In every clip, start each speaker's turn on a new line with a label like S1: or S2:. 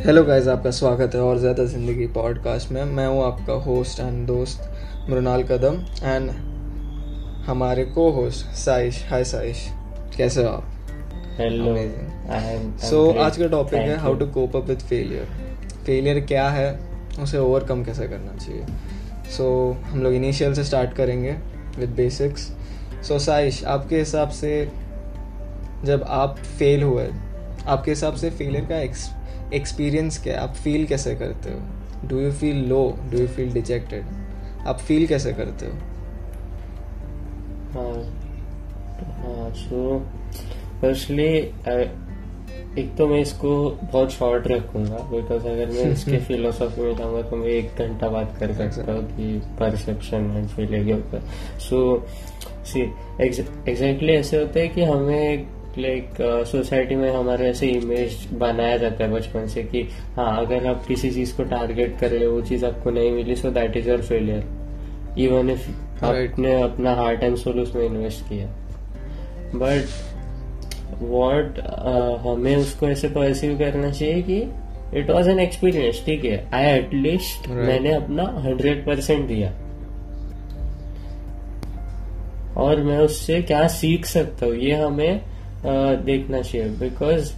S1: Hello guys आपका स्वागत है और ज़्यादा ज़िंदगी पॉडकास्ट में। मैं हूँ आपका होस्ट एंड दोस्त मृणाल कदम एंड हमारे को होस्ट साइश। हाय साइश कैसे हो आप?
S2: हेलो
S1: सो आज का टॉपिक है how to cope up with failure failure क्या है उसे ओवरकम कैसे करना चाहिए? सो so, हम लोग इनिशियल से स्टार्ट करेंगे विद बेसिक्स सो साइश आपके हिसाब से जब आप फेल हुए आपके हिसाब से फेलियर का एक्सपीरियंस क्या है? आप फील कैसे करते हो? Do you feel low do you feel dejected आप फील कैसे करते हो?
S2: हाँ सो फर्स्टली एक तो मैं इसको बहुत शॉर्ट रखूँगा बिकॉज़ अगर मैं इसके फिलोसॉफी में जाऊँगा तो मैं एक घंटा बात कर सकता हूँ कि परसेप्शन एंड फीलिंग के ऊपर। सो सी एग्जैक्टली ऐसे होता है कि हमें लाइक सोसाइटी में हमारे ऐसे इमेज बनाया जाता है बचपन से कि हाँ अगर आप किसी चीज़ को टारगेट कर रहे हो वो चीज़ आपको नहीं मिली so that is your failure even if आपने अपना हार्ट एंड सोल उसमें इन्वेस्ट किया. बट वॉट हमें उसको ऐसे परसीव करना चाहिए कि इट वॉज़ एन एक्सपीरियंस ठीक है? आई एटलीस्ट मैंने अपना हंड्रेड परसेंट दिया. और मैं उससे क्या सीख सकता हूँ? ये हमें देखना चाहिए। बिकॉज़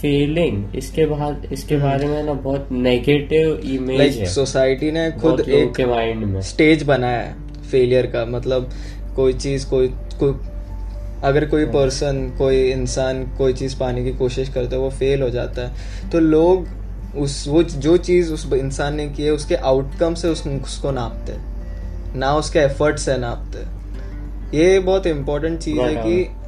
S2: फेलिंग इसके बाद इसके हम्म। बारे में ना बहुत नेगेटिव इमेज like, है।
S1: सोसाइटी ने खुद एक
S2: माइंड में।
S1: स्टेज बनाया है फेलियर का। मतलब कोई चीज़ कोई कोई अगर कोई पर्सन हाँ। कोई इंसान कोई चीज़ पाने की कोशिश करता है वो फेल हो जाता है। तो लोग उस वो जो चीज़ उस इंसान ने की है उसके आउटकम से उस, उसको नापते ना उसके एफर्ट से नापते ये बहुत इंपॉर्टेंट चीज़ है कि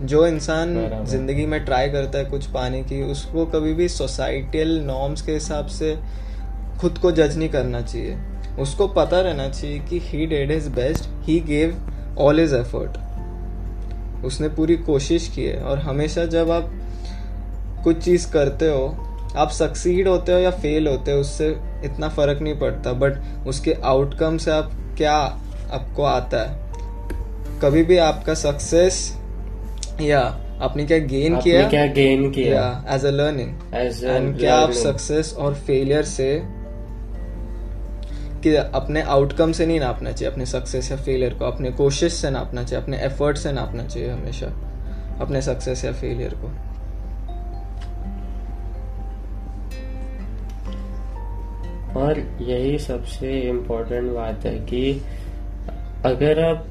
S1: जो इंसान ज़िंदगी में ट्राई करता है कुछ पाने की उसको कभी भी सोसाइटल नॉर्म्स के हिसाब से खुद को जज नहीं करना चाहिए। उसको पता रहना चाहिए कि he did is best he gave all is effort उसने पूरी कोशिश की है और हमेशा जब आप कुछ चीज़ करते हो आप सक्सीड होते हो या फेल होते हो उससे इतना फ़र्क नहीं पड़ता। बट उसके आउटकम से आप क्या आपको आता है? कभी भी आपका सक्सेस या आपने क्या गेन किया?
S2: क्या गेन किया?
S1: एज अ लर्निंग एंड क्या आप सक्सेस और फेलियर से कि अपने आउटकम से नहीं नापना चाहिए अपने सक्सेस या फेलियर को अपने कोशिश से नापना चाहिए अपने एफर्ट से नापना चाहिए हमेशा अपने सक्सेस या फेलियर को।
S2: और यही सबसे इम्पोर्टेंट बात है कि अगर आप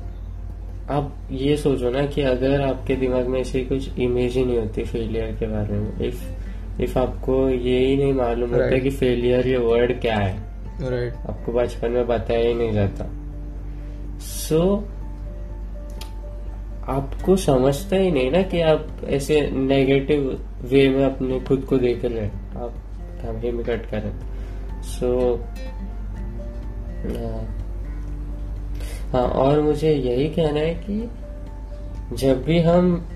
S2: आप ये सोचो ना कि अगर आपके दिमाग में ऐसी कुछ इमेज ही नहीं होती फेलियर के बारे में। इफ़ इफ़ आपको ये ही नहीं मालूम right. होता कि फेलियर ये वर्ड क्या है।
S1: Right.
S2: आपको बचपन में बताया ही नहीं जाता सो so, आपको समझता ही नहीं ना कि आप ऐसे नेगेटिव वे में अपने खुद को देख रहे हैं। आप हम ही कट करें सो हाँ और मुझे यही कहना है कि जब भी हम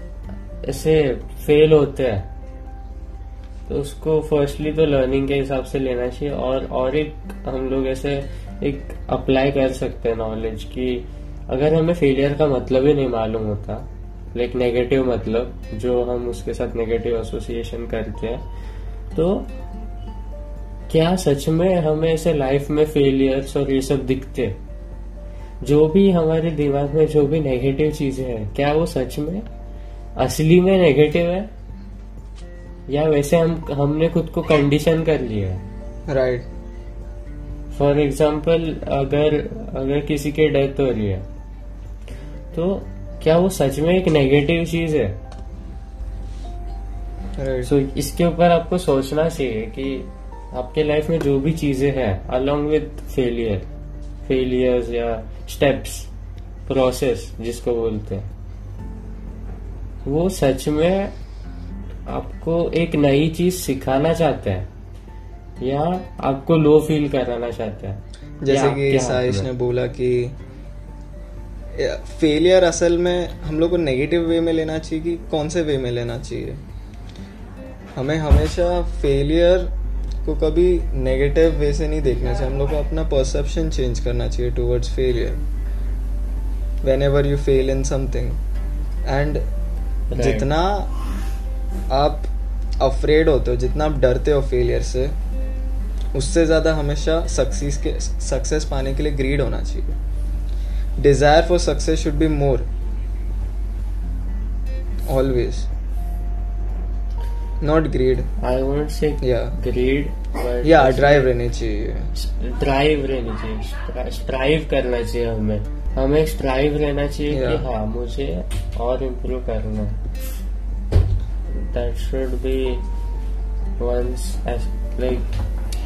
S2: ऐसे फेल होते हैं तो उसको फर्स्टली तो लर्निंग के हिसाब से लेना चाहिए और और एक हम लोग ऐसे एक अप्लाई कर सकते हैं नॉलेज कि अगर हमें फेलियर का मतलब ही नहीं मालूम होता लाइक नेगेटिव मतलब जो हम उसके साथ नेगेटिव एसोसिएशन करते हैं तो क्या सच में हमें ऐसे लाइफ में फेलियर्स और ये सब दिखते हैं? जो भी हमारे दिमाग में जो भी नेगेटिव चीज़ें हैं क्या वो सच में असली में नेगेटिव है? या वैसे हम हमने खुद को कंडीशन कर लिया
S1: है? राइट
S2: फॉर एग्ज़ाम्पल अगर अगर किसी की डेथ हो रही है तो क्या वो सच में एक नेगेटिव चीज़ है?
S1: Right.
S2: so, इसके ऊपर आपको सोचना चाहिए कि आपके लाइफ में जो भी चीज़ें हैं अलोंग विथ फेलियर फेलियर्स या स्टेप्स प्रोसेस जिसको बोलते हैं। वो सच में आपको एक नई चीज़ सिखाना चाहते हैं या आपको लो फील कराना चाहते हैं
S1: जैसे कि साइश ने बोला कि फेलियर असल में हम लोग को नेगेटिव वे में लेना चाहिए कि कौन से वे में लेना चाहिए? हमें हमेशा फेलियर को कभी नेगेटिव वे से नहीं देखना चाहिए। हम लोग को अपना परसेप्शन चेंज करना चाहिए towards failure whenever you fail in something and जितना आप अफ्रेड होते हो जितना आप डरते हो फेलियर से उससे ज़्यादा हमेशा सक्सेस के सक्सेस पाने के लिए ग्रीड होना चाहिए। Desire for success should be more always not greed
S2: I won't say
S1: Yeah.
S2: Greed
S1: या ड्राइव रहनी चाहिए।
S2: ड्राइव रहनी चाहिए। स्ट्राइव करना चाहिए हमें। हमें स्ट्राइव रहना चाहिए कि हाँ मुझे और इम्प्रूव करना है। That should be once like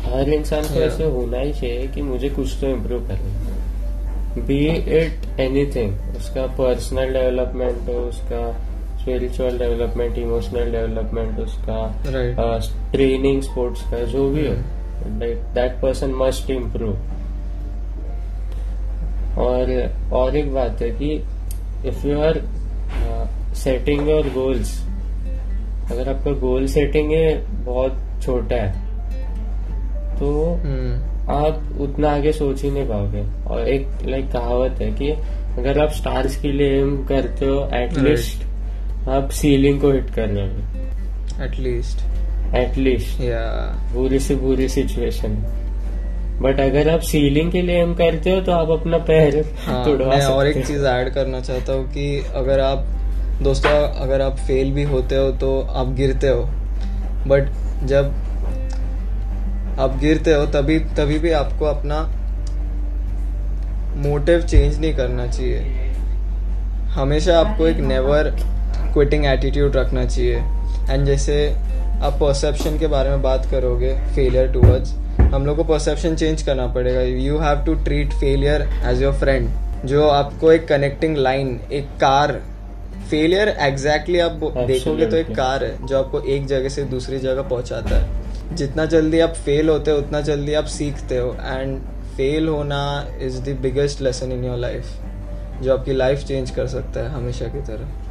S2: हर इंसान को ऐसे होना ही चाहिए कि मुझे कुछ तो इम्प्रूव करना बी इट एनीथिंग उसका पर्सनल डेवलपमेंट हो उसका स्पिरिचुअल डेवलपमेंट इमोशनल डेवलपमेंट उसका ट्रेनिंग स्पोर्ट्स uh, का जो भी हो दैट पर्सन मस्ट इम्प्रूव और और एक बात है कि if you are setting your goals अगर आपका गोल सेटिंग है बहुत छोटा है तो hmm. आप उतना आगे सोच ही नहीं पाओगे। और एक लाइक कहावत है कि अगर आप स्टार्स के लिए एम करते हो एटलीस्ट आप सीलिंग को हिट कर रहे हो।
S1: एटलीस्ट
S2: एटलीस्ट
S1: या
S2: बुरी से बुरी सिचुएशन बट अगर आप सीलिंग के लिए एम करते हो तो आप अपना पैर
S1: हाँ मैं और एक चीज़ ऐड करना चाहता हूँ कि अगर आप दोस्तों अगर आप फेल भी होते हो तो आप गिरते हो। बट जब आप गिरते हो तभी तभी भी आपको अपना मोटिव चेंज नहीं करना चाहिए। हमेशा आपको एक नेवर क्विटिंग एटीट्यूड रखना चाहिए। एंड जैसे आप परसेप्शन के बारे में बात करोगे फेलियर टूवर्ड्स हम लोग को परसेप्शन चेंज करना पड़ेगा। You have to treat failure as your friend जो आपको एक कनेक्टिंग लाइन एक कार फेलियर एग्जैक्टली आप देखोगे तो एक कार है जो आपको एक जगह से दूसरी जगह पहुंचाता है। जितना जल्दी आप फेल होते हो उतना जल्दी आप सीखते हो। एंड फेल होना is the biggest lesson in your life जो आपकी लाइफ चेंज कर सकता है हमेशा की तरह।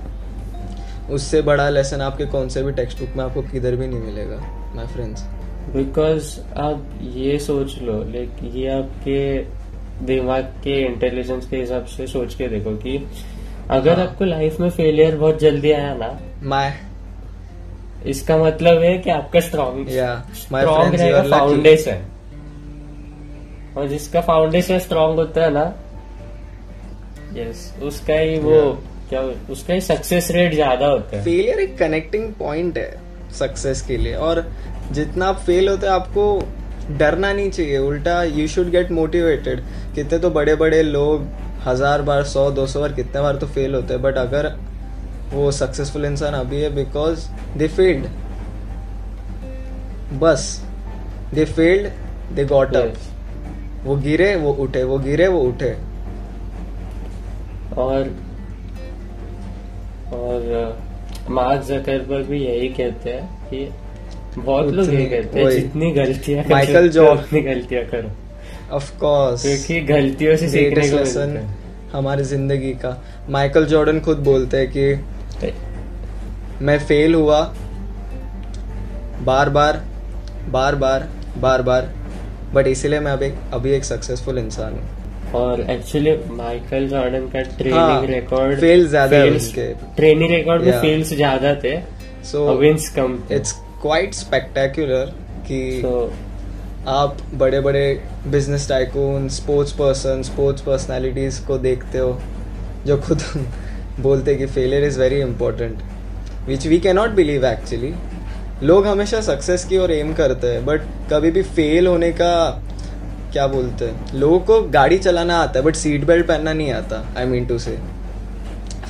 S1: उससे बड़ा लेसन आपके कौन से भी टेक्स्ट बुक में आपको किधर भी नहीं मिलेगा माय फ्रेंड्स
S2: बिकॉज़ आप ये सोच लो लाइक ये आपके दिमाग के इंटेलिजेंस के हिसाब से सोच के देखो कि अगर
S1: हाँ।
S2: आपको लाइफ में फेलियर बहुत जल्दी आया ना
S1: माय
S2: इसका मतलब है कि आपका स्ट्रॉन्ग स्ट्रॉन्ग रहेगा फाउंडेशन और जिसका फाउंडेशन स्ट्रॉन्ग होता है ना यस उसका ही वो
S1: Yeah.
S2: क्या उसका ही सक्सेस रेट ज़्यादा होता है।
S1: फेलियर एक कनेक्टिंग पॉइंट है सक्सेस के लिए। और जितना आप फेल होते हैं आपको डरना नहीं चाहिए। उल्टा यू शुड गेट मोटिवेटेड कितने तो बड़े बड़े लोग हज़ार बार सौ दो सौ बार कितने बार तो फेल होते हैं। बट अगर वो सक्सेसफुल इंसान अभी है बिकॉज़ दे फेल्ड बस। They failed they got up वो गिरे वो उठे। वो गिरे वो उठे।
S2: और और मार्क जकरबर्ग भी यही कहते हैं कि बहुत लोग
S1: उतनी-
S2: ये कहते हैं जितनी गलतियाँ
S1: माइकल जॉर्डन।
S2: उतनी गलतियाँ करो।
S1: ऑफ़ कोर्स
S2: क्योंकि गलतियों से सीखने को
S1: लेसन हमारी ज़िंदगी का। माइकल जॉर्डन खुद बोलते हैं कि मैं फेल हुआ बार बार बार बार बार बार बट इसीलिए मैं अभी अभी एक सक्सेसफुल इंसान हूँ।
S2: और एक्चुअली माइकल जॉर्डन का ट्रेनिंग रिकॉर्ड
S1: fails ज़्यादा
S2: ट्रेनिंग रिकॉर्ड में फेल्स ज़्यादा थे
S1: so
S2: wins come
S1: it's quite spectacular कि आप बड़े बड़े business tycoon sports person sports personalities को देखते हो जो खुद बोलते कि failure is very important which we cannot believe actually लोग हमेशा सक्सेस की ओर एम करते हैं बट कभी भी फेल होने का क्या बोलते हैं? लोगों को गाड़ी चलाना आता है बट सीट बेल्ट पहनना नहीं आता I mean to say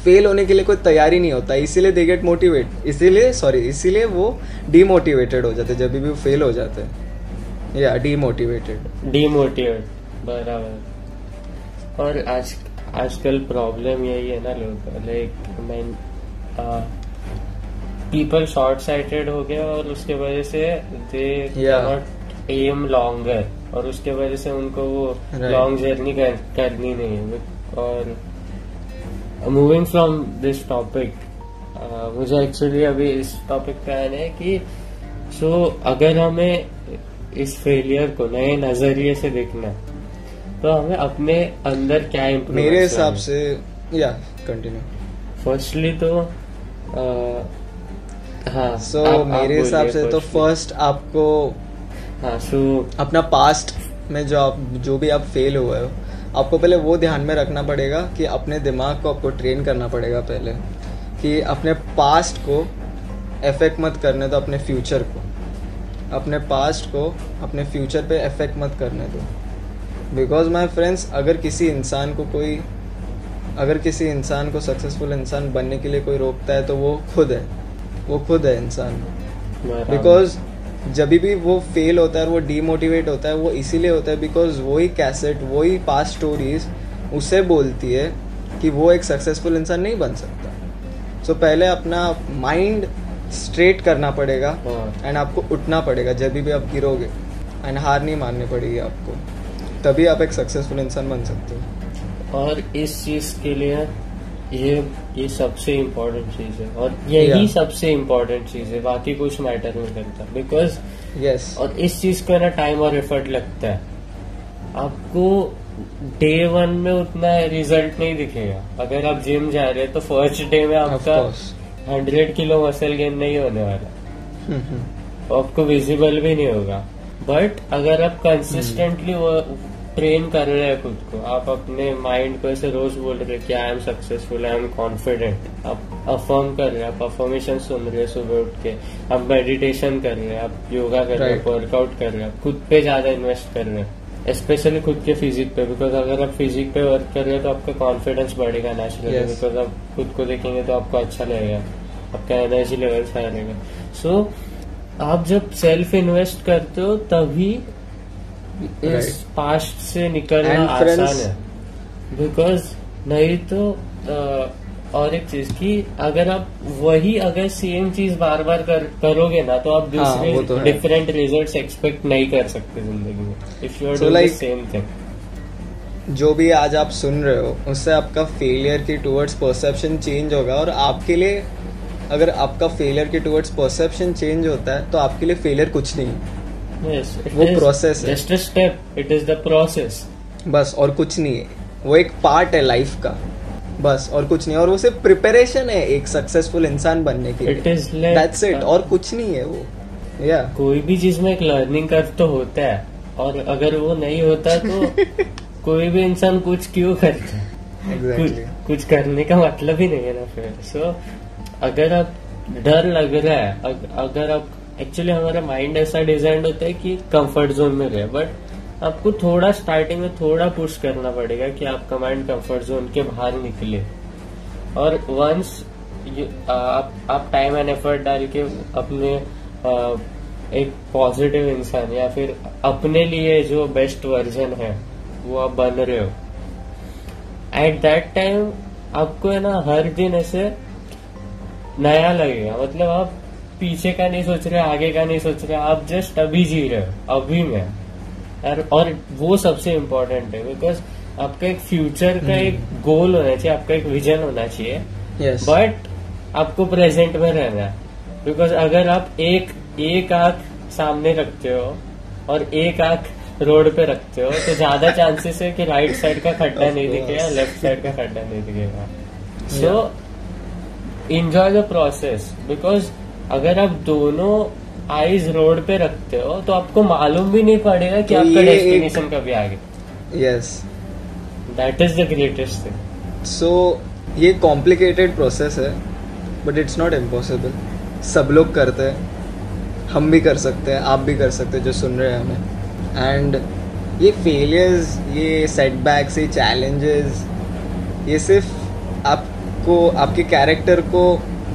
S1: fail होने के लिए कोई तैयारी नहीं होता इसीलिए दे गेट मोटिवेट इसीलिए सॉरी इसीलिए वो डीमोटिवेटेड हो जाते हैं जब भी वो फेल हो जाते हैं. या डीमोटिवेटेड
S2: डीमोटिवेट बराबर. और आज आजकल प्रॉब्लम यही है ना लोग लाइक मैं पीपल शॉर्ट साइटेड हो गए और उसके वजह से दे नॉट एम लॉन्गर और उसके वजह से उनको वो लॉन्ग जर्नी कर, करनी नहीं है। और मूविंग फ्रॉम दिस टॉपिक मुझे एक्चुअली अभी इस टॉपिक पे आना है कि सो so, अगर हमें इस फेलियर को नए नज़रिए से देखना है तो हमें अपने अंदर क्या इम्प्रूव
S1: मेरे हिसाब से या कंटिन्यू
S2: फर्स्टली तो आ, हाँ
S1: सो
S2: आप
S1: मेरे हिसाब से तो फ़र्स्ट आपको
S2: हाँ सो
S1: अपना पास्ट में जो आप जो भी आप फेल हुए हो आपको पहले वो ध्यान में रखना पड़ेगा कि अपने दिमाग को आपको ट्रेन करना पड़ेगा पहले। कि अपने पास्ट को इफ़ेक्ट मत करने दो अपने फ्यूचर को। अपने पास्ट को अपने फ्यूचर पे इफ़ेक्ट मत करने दो। बिकॉज़ माई फ्रेंड्स अगर किसी इंसान को कोई अगर किसी इंसान को सक्सेसफुल इंसान बनने के लिए कोई रोकता है तो वो खुद है। वो खुद है इंसान। बिकॉज़ जब भी वो फेल होता है और वो डीमोटिवेट होता है वो इसीलिए होता है बिकॉज़ वही कैसेट वही पास्ट स्टोरीज उसे बोलती है कि वो एक सक्सेसफुल इंसान नहीं बन सकता। सो so, पहले अपना माइंड स्ट्रेट करना पड़ेगा
S2: हाँ।
S1: एंड आपको उठना पड़ेगा जब भी आप गिरोगे एंड हार नहीं माननी पड़ेगी आपको। तभी आप एक सक्सेसफुल इंसान बन सकते हो।
S2: और इस चीज़ के लिए ये ये सबसे इम्पोर्टेंट चीज़ है। और यही
S1: Yeah.
S2: सबसे इम्पोर्टेंट चीज़ है बाकी कुछ मैटर नहीं करता। बिकॉज़
S1: यस
S2: और इस चीज़ को ना टाइम और एफर्ट लगता है। आपको डे वन में उतना रिज़ल्ट नहीं दिखेगा। अगर आप जिम जा रहे हैं तो फ़र्स्ट डे में आपका हंड्रेड किलो मसल गेन नहीं होने वाला। तो आपको विजिबल भी नहीं होगा। बट अगर आप कंसिस्टेंटली वो ट्रेन कर रहे हैं खुद को। आप अपने माइंड को ऐसे रोज बोल रहे हैं कि I am successful I am confident आप अफर्म कर रहे हैं आप अफर्मेशन सुन रहे हैं सुबह उठ के। आप मेडिटेशन कर रहे हैं आप योगा कर रहे हैं वर्कआउट कर रहे हैं खुद पे ज़्यादा इन्वेस्ट कर रहे हैं। स्पेशली खुद के फिजिक पे बिकॉज़ अगर आप फिजिक पे वर्क कर रहे हो तो आपका कॉन्फिडेंस बढ़ेगा नेचुरली
S1: Yes.
S2: बिकॉज़ आप खुद को देखेंगे तो आपको अच्छा लगेगा। आपका एनर्जी लेवल अच्छा रहेगा। सो आप जब सेल्फ इन्वेस्ट करते हो तभी इस पास्ट से निकलना आसान है। बिकॉज़ नहीं तो और एक चीज़ कि अगर आप वही अगर सेम चीज़ बार बार कर, करोगे ना तो आप
S1: हाँ, तो
S2: दूसरे डिफरेंट रिजल्ट्स एक्सपेक्ट नहीं कर सकते ज़िंदगी में। If you are same thing
S1: जो भी आज आप सुन रहे हो उससे आपका फेलियर की टुवर्ड्स परसेप्शन चेंज होगा और आपके लिए अगर आपका फेलियर के टुवर्ड्स परसेप्शन चेंज होता है तो आपके लिए फेलियर कुछ नहीं। वो process है।
S2: Just a step it is the process
S1: बस और कुछ नहीं है। वो एक पार्ट है लाइफ का। बस और कुछ नहीं और वो सिर्फ़ प्रिपरेशन है एक सक्सेसफुल इंसान बनने के
S2: इट इज़
S1: दैट्स इट और कुछ नहीं है वो। या yeah.
S2: कोई भी चीज़ में एक लर्निंग कर्व तो होता है और अगर वो नहीं होता तो कोई भी इंसान कुछ क्यों करता है? Exactly.
S1: कुछ,
S2: कुछ करने का मतलब ही नहीं है ना फिर। सो so, अगर आप डर लग रहा है अग, अगर आप एक्चुअली हमारा माइंड ऐसा डिज़ाइन होता है कि कंफर्ट जोन में रहे बट आपको थोड़ा स्टार्टिंग में थोड़ा पुश करना पड़ेगा कि आपका माइंड कंफर्ट जोन के बाहर निकले। और वंस आप आप टाइम एंड एफर्ट डाल के अपने आ, एक पॉजिटिव इंसान या फिर अपने लिए जो बेस्ट वर्जन है वो आप बन रहे हो। एट दैट टाइम आपको है ना हर दिन ऐसे नया लगेगा। मतलब आप पीछे का नहीं सोच रहे आगे का नहीं सोच रहे आप जस्ट अभी जी रहे हो अभी में। और, और वो सबसे इम्पोर्टेंट है बिकॉज़ आपका एक फ्यूचर का एक गोल होना चाहिए आपका एक विजन होना चाहिए।
S1: यस
S2: बट आपको प्रेजेंट में रहना है। बिकॉज़ अगर आप एक एक आँख सामने रखते हो और एक आँख रोड पे रखते हो तो ज़्यादा चांसेस है कि राइट साइड का खड्डा नहीं दिखेगा लेफ़्ट साइड का खड्डा नहीं दिखेगा। So enjoy the process because अगर आप दोनों आईज रोड पे रखते हो तो आपको मालूम भी नहीं पड़ेगा कि
S1: तो
S2: आपका डेस्टिनेशन कभी आ गया
S1: yes
S2: that is the greatest thing
S1: so ये कॉम्प्लिकेटेड प्रोसेस है बट इट्स नॉट इम्पॉसिबल सब लोग करते हैं। हम भी कर सकते हैं आप भी कर सकते हैं जो सुन रहे हैं हमें। एंड ये फेलियर्स ये सेटबैक्स ये चैलेंजेस ये सिर्फ़ आपको आपके कैरेक्टर को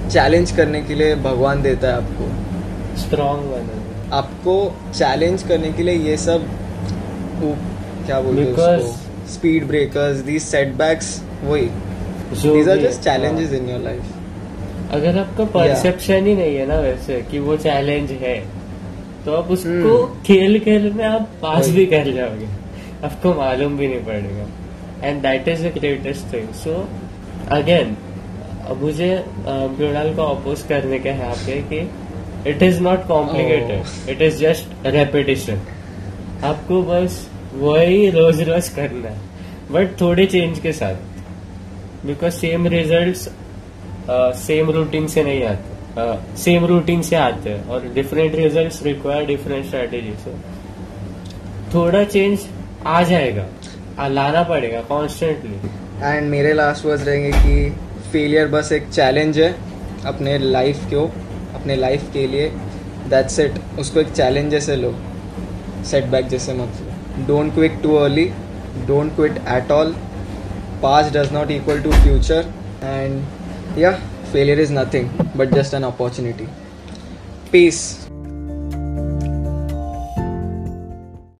S1: चैलेंज करने के लिए भगवान देता है आपको।
S2: स्ट्रॉन्ग
S1: आपको चैलेंज करने के लिए ये सब वो क्या बोलते हैं स्पीड ब्रेकर्स दीज सेटबैक्स वही। These are just challenges in your life
S2: अगर आपका परसेप्शन yeah. ही नहीं है ना वैसे कि वो चैलेंज है तो आप उसको
S1: हम्म।
S2: खेल खेल में आप पास। भी कर जाओगे। आपको मालूम भी नहीं पड़ेगा। And that is the greatest thing so again मुझे मृणाल को अपोज करने का है यहाँ पे कि it is not. Complicated it is just repetition आपको बस वही रोज रोज करना है बट थोड़े चेंज के साथ। Because same results same routine से नहीं आते। सेम रूटीन से आते हैं और different results require different strategy से थोड़ा चेंज आ जाएगा। आ, लाना पड़ेगा कॉन्स्टेंटली
S1: एंड मेरे लास्ट वर्ड्स रहेंगे कि फेलियर बस एक चैलेंज है अपने लाइफ को, अपने लाइफ के लिए। दैट सेट उसको एक चैलेंज जैसे लो। सेटबैक जैसे मत लो। Don't quit too early don't quit at all past does not equal to future and या failure is nothing but just an opportunity peace